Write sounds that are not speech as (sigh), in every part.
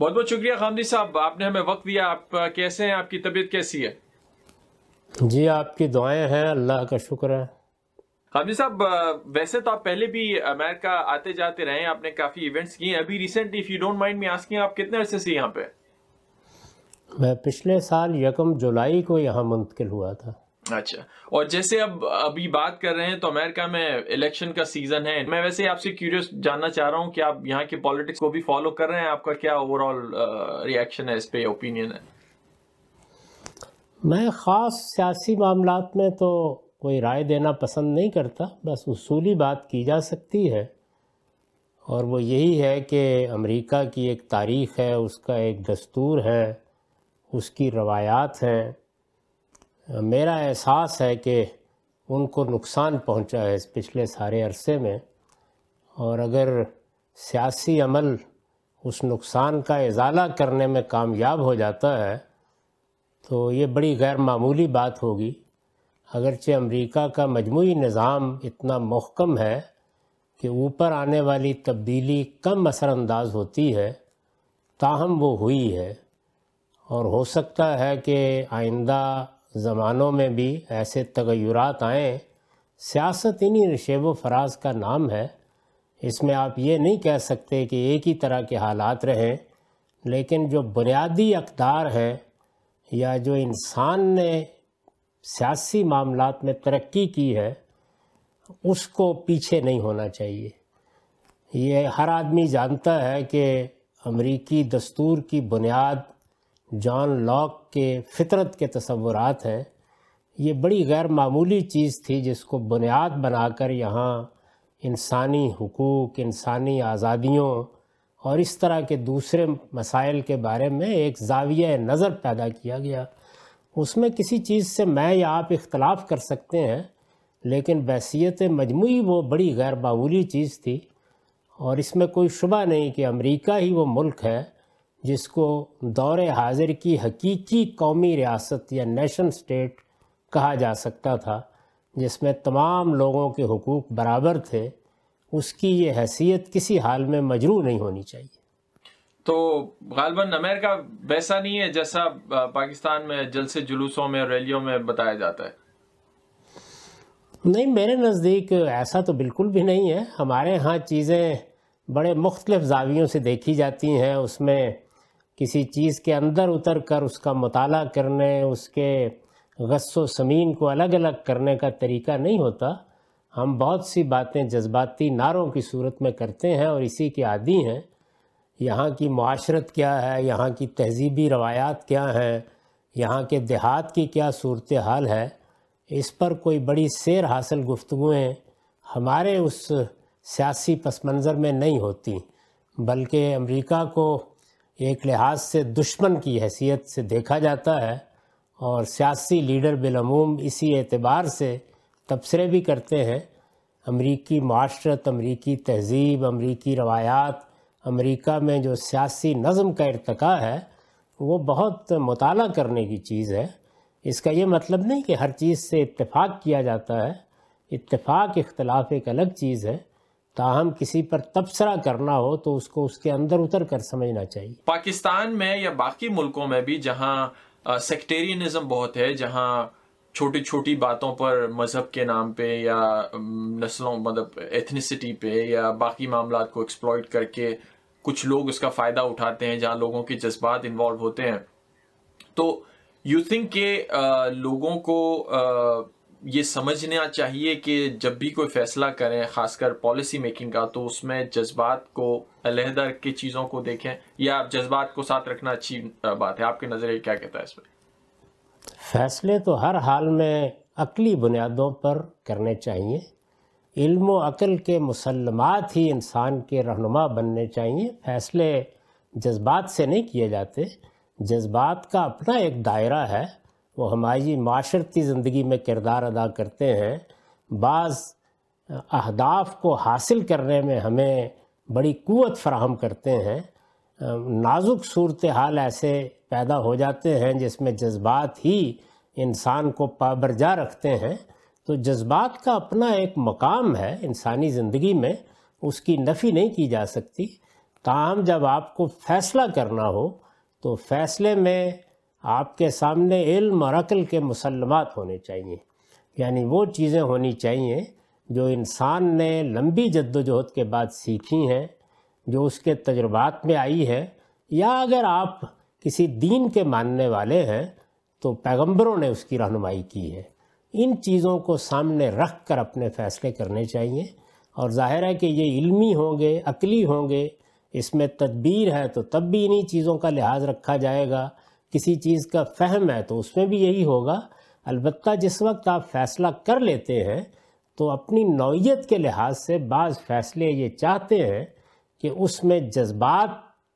بہت بہت شکریہ خامدی صاحب آپ نے ہمیں وقت دیا آپ کیسے ہیں؟ آپ کی طبیعت کیسی ہے؟ جی آپ کی دعائیں ہیں اللہ کا شکر ہے۔ خامدی صاحب ویسے تو آپ پہلے بھی امریکہ آتے جاتے رہے ہیں آپ نے کافی ایونٹس کیے ہیں۔ ابھی recently if you don't mind me asking آپ کتنے عرصے سے یہاں پہ میں پچھلے سال یکم جولائی کو یہاں منتقل ہوا تھا۔ اچھا۔ اور جیسے اب ابھی بات کر رہے ہیں تو امریکہ میں الیکشن کا سیزن ہے۔ میں ویسے آپ سے کیوریس جاننا چاہ رہا ہوں کہ آپ یہاں کے پالیٹکس کو بھی فالو کر رہے ہیں۔ آپ کا کیا اوور آل ریئیکشن ہے اس پہ اوپینین ہے؟ میں خاص سیاسی معاملات میں تو کوئی رائے دینا پسند نہیں کرتا۔ بس اصولی بات کی جا سکتی ہے۔ اور وہ یہی ہے کہ امریکہ کی ایک تاریخ ہے، اس کا ایک دستور ہے، اس کی روایات ہیں۔ میرا احساس ہے کہ ان کو نقصان پہنچا ہے اس پچھلے سارے عرصے میں، اور اگر سیاسی عمل اس نقصان کا ازالہ کرنے میں کامیاب ہو جاتا ہے، تو یہ بڑی غیر معمولی بات ہوگی۔ اگرچہ امریکہ کا مجموعی نظام اتنا محکم ہے کہ اوپر آنے والی تبدیلی کم اثر انداز ہوتی ہے، تاہم وہ ہوئی ہے۔ اور ہو سکتا ہے کہ آئندہ زمانوں میں بھی ایسے تغیرات آئیں سیاست انہی نشیب و فراز کا نام ہے۔ اس میں آپ یہ نہیں کہہ سکتے کہ ایک ہی طرح کے حالات رہیں، لیکن جو بنیادی اقدار ہیں یا جو انسان نے سیاسی معاملات میں ترقی کی ہے، اس کو پیچھے نہیں ہونا چاہیے۔ یہ ہر آدمی جانتا ہے کہ امریکی دستور کی بنیاد جان لاک کے فطرت کے تصورات ہیں۔ یہ بڑی غیر معمولی چیز تھی جس کو بنیاد بنا کر یہاں انسانی حقوق، انسانی آزادیوں اور اس طرح کے دوسرے مسائل کے بارے میں ایک زاویہ نظر پیدا کیا گیا۔ اس میں کسی چیز سے میں یا آپ اختلاف کر سکتے ہیں، لیکن بحثیت مجموعی وہ بڑی غیر معمولی چیز تھی۔ اور اس میں کوئی شبہ نہیں کہ امریکہ ہی وہ ملک ہے جس کو دور حاضر کی حقیقی قومی ریاست یا نیشن سٹیٹ کہا جا سکتا تھا جس میں تمام لوگوں کے حقوق برابر تھے اس کی یہ حیثیت کسی حال میں مجروع نہیں ہونی چاہیے۔ تو غالباً امریکہ ویسا نہیں ہے جیسا پاکستان میں جلسے جلوسوں میں ریلیوں میں بتایا جاتا ہے۔ نہیں میرے نزدیک ایسا تو بالکل بھی نہیں ہے۔ ہمارے ہاں چیزیں بڑے مختلف زاویوں سے دیکھی جاتی ہیں۔ اس میں کسی چیز کے اندر اتر کر اس کا مطالعہ کرنے، اس کے غص و سمین کو الگ الگ کرنے کا طریقہ نہیں ہوتا۔ ہم بہت سی باتیں جذباتی نعروں کی صورت میں کرتے ہیں اور اسی کے عادی ہیں۔ یہاں کی معاشرت کیا ہے؟ یہاں کی تہذیبی روایات کیا ہیں؟ یہاں کے دیہات کی کیا صورت حال ہے؟ اس پر کوئی بڑی سیر حاصل گفتگویں ہمارے اس سیاسی پس منظر میں نہیں ہوتی، بلکہ امریکہ کو ایک لحاظ سے دشمن کی حیثیت سے دیکھا جاتا ہے اور سیاسی لیڈر بالعموم اسی اعتبار سے تبصرے بھی کرتے ہیں۔ امریکی معاشرت، امریکی تہذیب، امریکی روایات، امریکہ میں جو سیاسی نظم کا ارتقاء ہے، وہ بہت مطالعہ کرنے کی چیز ہے۔ اس کا یہ مطلب نہیں کہ ہر چیز سے اتفاق کیا جاتا ہے۔ اتفاق، اختلاف ایک الگ چیز ہے۔ تاہم کسی پر تبصرہ کرنا ہو تو اس کو اس کے اندر اتر کر سمجھنا چاہیے۔ پاکستان میں یا باقی ملکوں میں بھی جہاں سیکٹیرینزم بہت ہے، جہاں چھوٹی چھوٹی باتوں پر مذہب کے نام پہ یا نسلوں مطلب ایتھنیسٹی پہ یا باقی معاملات کو ایکسپلوئٹ کر کے کچھ لوگ اس کا فائدہ اٹھاتے ہیں جہاں لوگوں کے جذبات انوالو ہوتے ہیں۔ تو یو تھنک کہ لوگوں کو یہ سمجھنا چاہیے کہ جب بھی کوئی فیصلہ کریں، خاص کر پالیسی میکنگ کا، تو اس میں جذبات کو علیحدہ کی چیزوں کو دیکھیں یا آپ جذبات کو ساتھ رکھنا اچھی بات ہے۔ آپ کے نظریے کیا کہتا ہے اس پہ فیصلے تو ہر حال میں عقلی بنیادوں پر کرنے چاہیے۔ علم و عقل کے مسلمات ہی انسان کے رہنما بننے چاہیے۔ فیصلے جذبات سے نہیں کیے جاتے۔ جذبات کا اپنا ایک دائرہ ہے۔ وہ ہماری معاشرتی زندگی میں کردار ادا کرتے ہیں، بعض اہداف کو حاصل کرنے میں ہمیں بڑی قوت فراہم کرتے ہیں۔ نازک صورتحال ایسے پیدا ہو جاتے ہیں جس میں جذبات ہی انسان کو پابرجا رکھتے ہیں۔ تو جذبات کا اپنا ایک مقام ہے انسانی زندگی میں، اس کی نفی نہیں کی جا سکتی۔ تاہم جب آپ کو فیصلہ کرنا ہو، تو فیصلے میں آپ کے سامنے علم اور عقل کے مسلمات ہونے چاہیے۔ یعنی وہ چیزیں ہونی چاہیے جو انسان نے لمبی جد و جہد کے بعد سیکھی ہیں، جو اس کے تجربات میں آئی ہے۔ یا اگر آپ کسی دین کے ماننے والے ہیں، تو پیغمبروں نے اس کی رہنمائی کی ہے۔ ان چیزوں کو سامنے رکھ کر اپنے فیصلے کرنے چاہیے۔ اور ظاہر ہے کہ یہ علمی ہوں گے، عقلی ہوں گے، اس میں تدبیر ہے تو تب بھی انہی چیزوں کا لحاظ رکھا جائے گا۔ کسی چیز کا فہم ہے تو اس میں بھی یہی ہوگا، البتہ جس وقت آپ فیصلہ کر لیتے ہیں تو اپنی نوعیت کے لحاظ سے بعض فیصلے یہ چاہتے ہیں کہ اس میں جذبات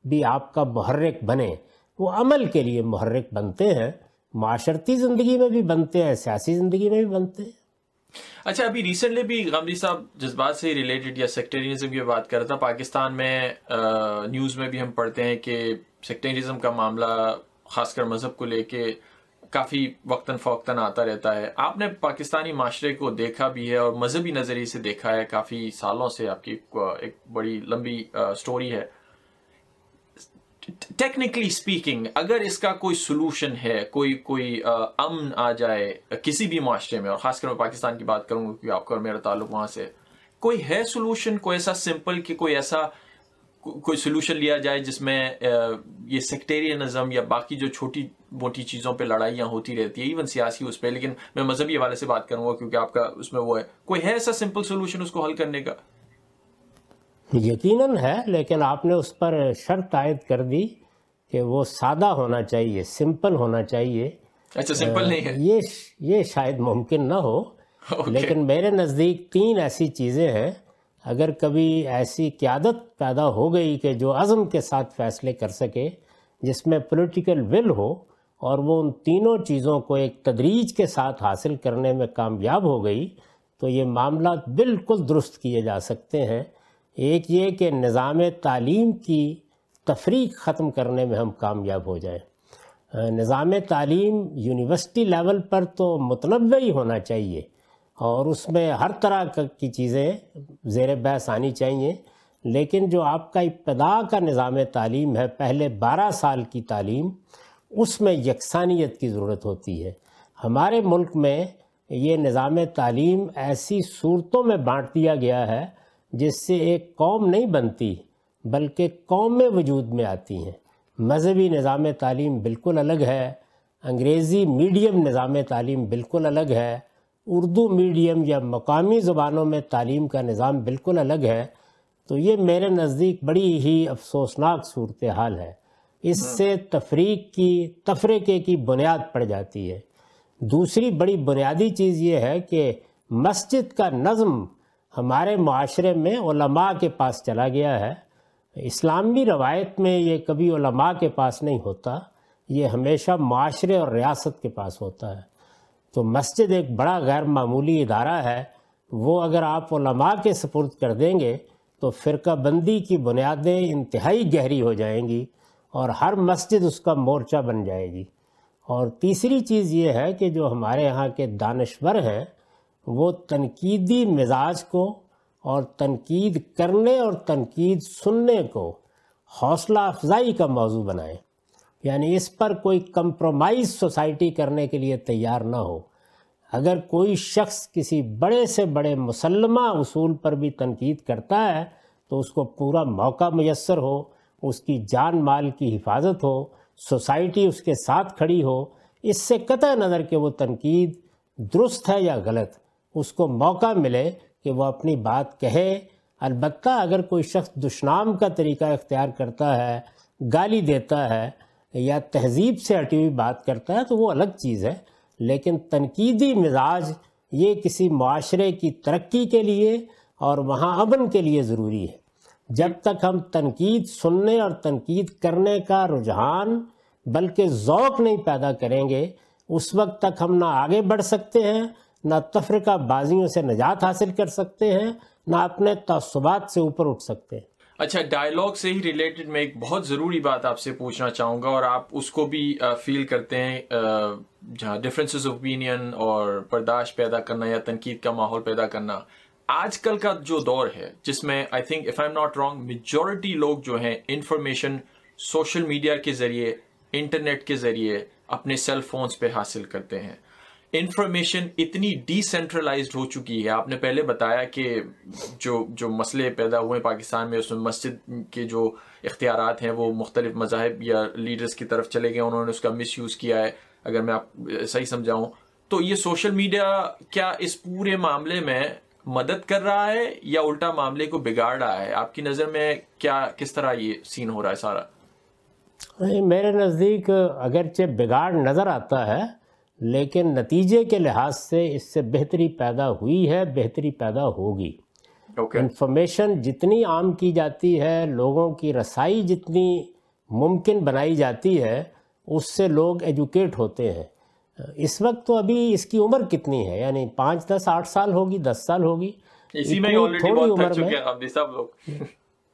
بھی آپ کا محرک بنے۔ وہ عمل کے لیے محرک بنتے ہیں، معاشرتی زندگی میں بھی بنتے ہیں، سیاسی زندگی میں بھی بنتے ہیں۔ اچھا ابھی ریسنٹلی بھی غمری صاحب جذبات سے ریلیٹڈ یا سیکٹریزم کی بات کر رہا تھا۔ پاکستان میں نیوز میں بھی ہم پڑھتے ہیں کہ سیکٹریزم کا معاملہ خاص کر مذہب کو لے کے کافی وقتاً فوقتاً آتا رہتا ہے۔ آپ نے پاکستانی معاشرے کو دیکھا بھی ہے اور مذہبی نظریے سے دیکھا ہے۔ کافی سالوں سے آپ کی ایک بڑی لمبی سٹوری ہے۔ ٹیکنیکلی اسپیکنگ اگر اس کا کوئی سولوشن ہے، کوئی کوئی امن آ جائے کسی بھی معاشرے میں، اور خاص کر میں پاکستان کی بات کروں گا کیونکہ آپ کا میرا تعلق وہاں سے، کوئی ہے سولوشن کوئی ایسا سمپل کہ کوئی ایسا کوئی سولوشن لیا جائے جس میں یہ سیکٹیرینزم یا باقی جو چھوٹی موٹی چیزوں پہ لڑائیاں ہوتی رہتی ہیں ایون سیاسی اس پہ لیکن میں مذہبی حوالے سے بات کروں گا کیونکہ آپ کا اس میں وہ ہے۔ کوئی ہے ایسا سمپل سولوشن اس کو حل کرنے کا؟ یقیناً ہے لیکن آپ نے اس پر شرط عائد کر دی کہ وہ سادہ ہونا چاہیے سمپل ہونا چاہیے۔ اچھا سمپل نہیں ہے۔ یہ یہ شاید ممکن نہ ہو (laughs) لیکن میرے نزدیک تین ایسی چیزیں ہیں۔ اگر کبھی ایسی قیادت پیدا ہو گئی کہ جو عزم کے ساتھ فیصلے کر سکے، جس میں پولیٹیکل ول ہو اور وہ ان تینوں چیزوں کو ایک تدریج کے ساتھ حاصل کرنے میں کامیاب ہو گئی، تو یہ معاملات بالکل درست کیے جا سکتے ہیں۔ ایک یہ کہ نظام تعلیم کی تفریق ختم کرنے میں ہم کامیاب ہو جائیں۔ نظام تعلیم یونیورسٹی لیول پر تو متنوع ہی ہونا چاہیے۔ اور اس میں ہر طرح کی چیزیں زیر بحث آنی چاہیے۔ لیکن جو آپ کا ابتدا کا نظام تعلیم ہے، پہلے بارہ سال کی تعلیم، اس میں یکسانیت کی ضرورت ہوتی ہے۔ ہمارے ملک میں یہ نظام تعلیم ایسی صورتوں میں بانٹ دیا گیا ہے جس سے ایک قوم نہیں بنتی، بلکہ قومیں وجود میں آتی ہیں۔ مذہبی نظام تعلیم بالکل الگ ہے، انگریزی میڈیم نظام تعلیم بالکل الگ ہے۔ اردو میڈیم یا مقامی زبانوں میں تعلیم کا نظام بالکل الگ ہے تو یہ میرے نزدیک بڑی ہی افسوسناک صورتحال ہے۔ اس سے تفریق کی تفریقے کی بنیاد پڑ جاتی ہے۔ دوسری بڑی بنیادی چیز یہ ہے کہ مسجد کا نظم ہمارے معاشرے میں علماء کے پاس چلا گیا ہے۔ اسلامی روایت میں یہ کبھی علماء کے پاس نہیں ہوتا یہ ہمیشہ معاشرے اور ریاست کے پاس ہوتا ہے۔ تو مسجد ایک بڑا غیر معمولی ادارہ ہے، وہ اگر آپ علماء کے سپرد کر دیں گے تو فرقہ بندی کی بنیادیں انتہائی گہری ہو جائیں گی اور ہر مسجد اس کا مورچہ بن جائے گی۔ اور تیسری چیز یہ ہے کہ جو ہمارے یہاں کے دانشور ہیں، وہ تنقیدی مزاج کو اور تنقید کرنے اور تنقید سننے کو حوصلہ افزائی کا موضوع بنائیں۔ یعنی اس پر کوئی کمپرومائز سوسائٹی کرنے کے لیے تیار نہ ہو۔ اگر کوئی شخص کسی بڑے سے بڑے مسلمہ اصول پر بھی تنقید کرتا ہے، تو اس کو پورا موقع میسر ہو، اس کی جان مال کی حفاظت ہو، سوسائٹی اس کے ساتھ کھڑی ہو، اس سے قطع نظر کہ وہ تنقید درست ہے یا غلط، اس کو موقع ملے کہ وہ اپنی بات کہے۔ البتہ اگر کوئی شخص دشنام کا طریقہ اختیار کرتا ہے، گالی دیتا ہے یا تہذیب سے ہٹی ہوئی بات کرتا ہے، تو وہ الگ چیز ہے۔ لیکن تنقیدی مزاج یہ کسی معاشرے کی ترقی کے لیے اور وہاں امن کے لیے ضروری ہے۔ جب تک ہم تنقید سننے اور تنقید کرنے کا رجحان بلکہ ذوق نہیں پیدا کریں گے، اس وقت تک ہم نہ آگے بڑھ سکتے ہیں، نہ تفرقہ بازیوں سے نجات حاصل کر سکتے ہیں، نہ اپنے تعصبات سے اوپر اٹھ سکتے ہیں۔ اچھا ڈائلاگ سے ہی ریلیٹڈ میں ایک بہت ضروری بات آپ سے پوچھنا چاہوں گا اور آپ اس کو بھی فیل کرتے ہیں جہاں ڈفرینسز اوپینین اور برداشت پیدا کرنا یا تنقید کا ماحول پیدا کرنا آج کل کا جو دور ہے، جس میں I think if I am not wrong majority لوگ جو ہیں انفارمیشن سوشل میڈیا کے ذریعے انٹرنیٹ کے ذریعے اپنے سیل فونز پہ حاصل کرتے ہیں۔ انفارمیشن اتنی ڈی سینٹرلائزڈ ہو چکی ہے۔ آپ نے پہلے بتایا کہ جو جو مسئلے پیدا ہوئے پاکستان میں، اس میں مسجد کے جو اختیارات ہیں، وہ مختلف مذاہب یا لیڈرز کی طرف چلے گئے۔ انہوں نے اس کا مس یوز کیا ہے۔ اگر میں آپ صحیح سمجھاؤں تو یہ سوشل میڈیا کیا اس پورے معاملے میں مدد کر رہا ہے یا الٹا معاملے کو بگاڑ رہا ہے؟ آپ کی نظر میں کیا کس طرح یہ سین ہو رہا ہے سارا؟ میرے نزدیک اگرچہ بگاڑ نظر آتا ہے لیکن نتیجے کے لحاظ سے اس سے بہتری پیدا ہوئی ہے بہتری پیدا ہوگی۔ انفارمیشن جتنی عام کی جاتی ہے لوگوں کی رسائی جتنی ممکن بنائی جاتی ہے اس سے لوگ ایجوکیٹ ہوتے ہیں۔ اس وقت تو ابھی اس کی عمر کتنی ہے؟ یعنی پانچ دس آٹھ سال ہوگی دس سال ہوگی؟ تھوڑی عمر میں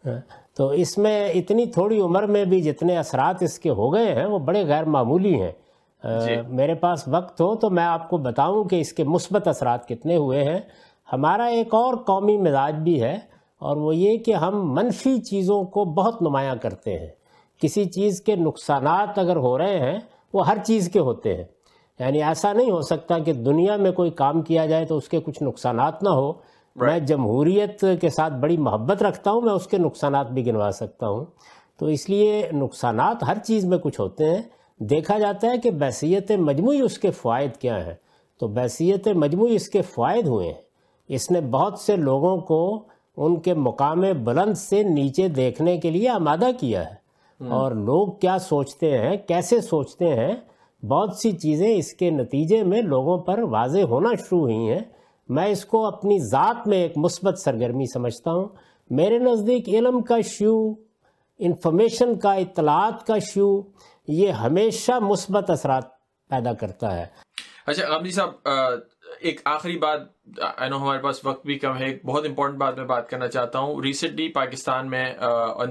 ہاں، تو اس میں اتنی تھوڑی عمر میں بھی جتنے اثرات اس کے ہو گئے ہیں وہ بڑے غیر معمولی ہیں۔ میرے پاس وقت ہو تو میں آپ کو بتاؤں کہ اس کے مثبت اثرات کتنے ہوئے ہیں۔ ہمارا ایک اور قومی مزاج بھی ہے اور وہ یہ کہ ہم منفی چیزوں کو بہت نمایاں کرتے ہیں۔ کسی چیز کے نقصانات اگر ہو رہے ہیں وہ ہر چیز کے ہوتے ہیں۔ یعنی ایسا نہیں ہو سکتا کہ دنیا میں کوئی کام کیا جائے تو اس کے کچھ نقصانات نہ ہو۔ میں جمہوریت کے ساتھ بڑی محبت رکھتا ہوں میں اس کے نقصانات بھی گنوا سکتا ہوں۔ تو اس لیے نقصانات ہر چیز میں کچھ ہوتے ہیں۔ دیکھا جاتا ہے کہ بحثیت مجموعی اس کے فوائد کیا ہیں۔ تو بحثیت مجموعی اس کے فوائد ہوئے ہیں۔ اس نے بہت سے لوگوں کو ان کے مقام بلند سے نیچے دیکھنے کے لیے آمادہ کیا ہے۔ اور لوگ کیا سوچتے ہیں کیسے سوچتے ہیں؟ بہت سی چیزیں اس کے نتیجے میں لوگوں پر واضح ہونا شروع ہوئی ہیں۔ میں اس کو اپنی ذات میں ایک مثبت سرگرمی سمجھتا ہوں۔ میرے نزدیک علم کا شیو انفارمیشن کا، اطلاعات کا شیو، یہ ہمیشہ مثبت اثرات پیدا کرتا ہے۔ اچھا غامدی صاحب ایک آخری بات نو ہمارے پاس وقت بھی کم ہے، ایک بہت امپورٹنٹ بات میں بات کرنا چاہتا ہوں۔ ریسنٹلی پاکستان میں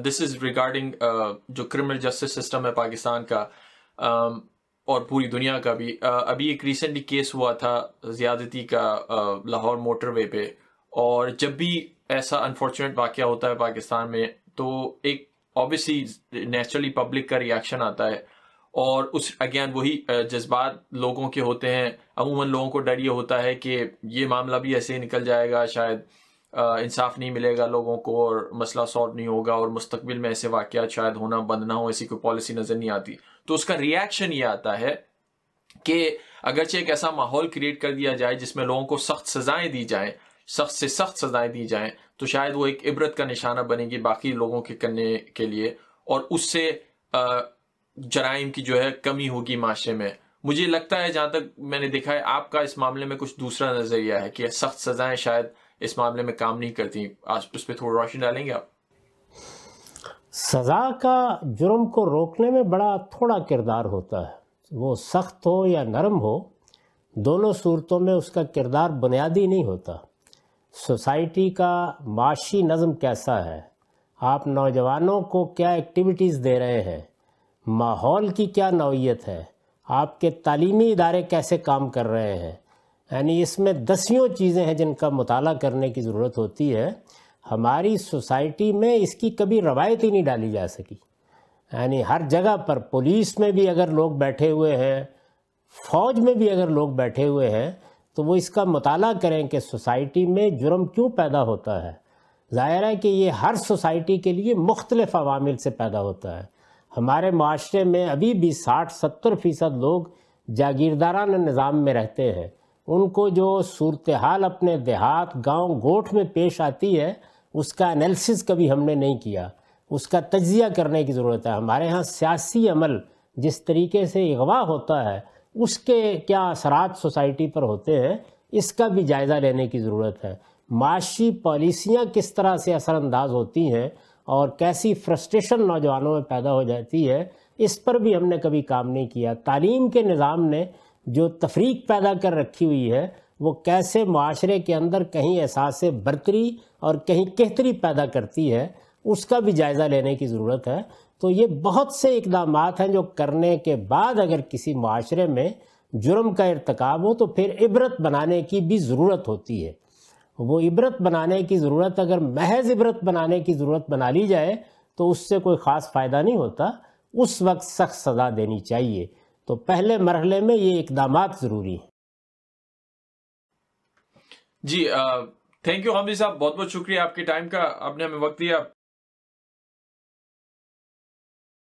دس از ریگارڈنگ جو کرمنل جسٹس سسٹم ہے پاکستان کا اور پوری دنیا کا بھی۔ ابھی ایک ریسنٹلی کیس ہوا تھا زیادتی کا لاہور موٹر وے پہ۔ اور جب بھی ایسا انفارچونیٹ واقعہ ہوتا ہے پاکستان میں، تو ایک آبویسلی نیچرلی پبلک کا ریئیکشن آتا ہے اور اس اگین وہی جذبات لوگوں کے ہوتے ہیں۔ عموماً لوگوں کو ڈر یہ ہوتا ہے کہ یہ معاملہ بھی ایسے ہی نکل جائے گا، شاید انصاف نہیں ملے گا لوگوں کو اور مسئلہ سالو نہیں ہوگا اور مستقبل میں ایسے واقعات شاید ہونا بند نہ ہو، ایسی کوئی پالیسی نظر نہیں آتی۔ تو اس کا ریئیکشن یہ آتا ہے کہ اگرچہ ایک ایسا ماحول کریٹ کر دیا جائے جس میں لوگوں کو سخت سزائیں دی جائیں سخت سے سخت سزائیں دی جائیں تو شاید وہ ایک عبرت کا نشانہ بنے گی باقی لوگوں کے کرنے کے لیے اور اس سے جرائم کی جو ہے کمی ہوگی معاشرے میں۔ مجھے لگتا ہے جہاں تک میں نے دیکھا ہے، آپ کا اس معاملے میں کچھ دوسرا نظریہ ہے کہ سخت سزائیں شاید اس معاملے میں کام نہیں کرتی آج اس پہ تھوڑا روشنی ڈالیں گے آپ؟ سزا کا جرم کو روکنے میں بڑا تھوڑا کردار ہوتا ہے۔ وہ سخت ہو یا نرم ہو، دونوں صورتوں میں اس کا کردار بنیادی نہیں ہوتا۔ سوسائٹی کا معاشی نظم کیسا ہے؟ آپ نوجوانوں کو کیا ایکٹیویٹیز دے رہے ہیں؟ ماحول کی کیا نوعیت ہے؟ آپ کے تعلیمی ادارے کیسے کام کر رہے ہیں؟ یعنی اس میں دسیوں چیزیں ہیں جن کا مطالعہ کرنے کی ضرورت ہوتی ہے۔ ہماری سوسائٹی میں اس کی کبھی روایت ہی نہیں ڈالی جا سکی۔ یعنی ہر جگہ پر پولیس میں بھی اگر لوگ بیٹھے ہوئے ہیں، فوج میں بھی اگر لوگ بیٹھے ہوئے ہیں تو وہ اس کا مطالعہ کریں کہ سوسائٹی میں جرم کیوں پیدا ہوتا ہے۔ ظاہر ہے کہ یہ ہر سوسائٹی کے لیے مختلف عوامل سے پیدا ہوتا ہے۔ ہمارے معاشرے میں ابھی بھی ساٹھ ستر فیصد لوگ جاگیردارانہ نظام میں رہتے ہیں۔ ان کو جو صورتحال اپنے دیہات، گاؤں، گوٹھ میں پیش آتی ہے، اس کا انیلسس کبھی ہم نے نہیں کیا۔ اس کا تجزیہ کرنے کی ضرورت ہے۔ ہمارے ہاں سیاسی عمل جس طریقے سے اغوا ہوتا ہے اس کے کیا اثرات سوسائٹی پر ہوتے ہیں، اس کا بھی جائزہ لینے کی ضرورت ہے۔ معاشی پالیسیاں کس طرح سے اثر انداز ہوتی ہیں اور کیسی فرسٹریشن نوجوانوں میں پیدا ہو جاتی ہے، اس پر بھی ہم نے کبھی کام نہیں کیا۔ تعلیم کے نظام نے جو تفریق پیدا کر رکھی ہوئی ہے، وہ کیسے معاشرے کے اندر کہیں احساس برتری اور کہیں کہتری پیدا کرتی ہے، اس کا بھی جائزہ لینے کی ضرورت ہے۔ تو یہ بہت سے اقدامات ہیں جو کرنے کے بعد اگر کسی معاشرے میں جرم کا ارتکاب ہو تو پھر عبرت بنانے کی بھی ضرورت ہوتی ہے۔ وہ عبرت بنانے کی ضرورت اگر محض عبرت بنانے کی ضرورت بنا لی جائے تو اس سے کوئی خاص فائدہ نہیں ہوتا۔ اس وقت سخت سزا دینی چاہیے۔ تو پہلے مرحلے میں یہ اقدامات ضروری ہیں۔ جی تھینک یو حمدی صاحب، بہت بہت شکریہ آپ کے ٹائم کا، آپ نے ہمیں وقت دیا۔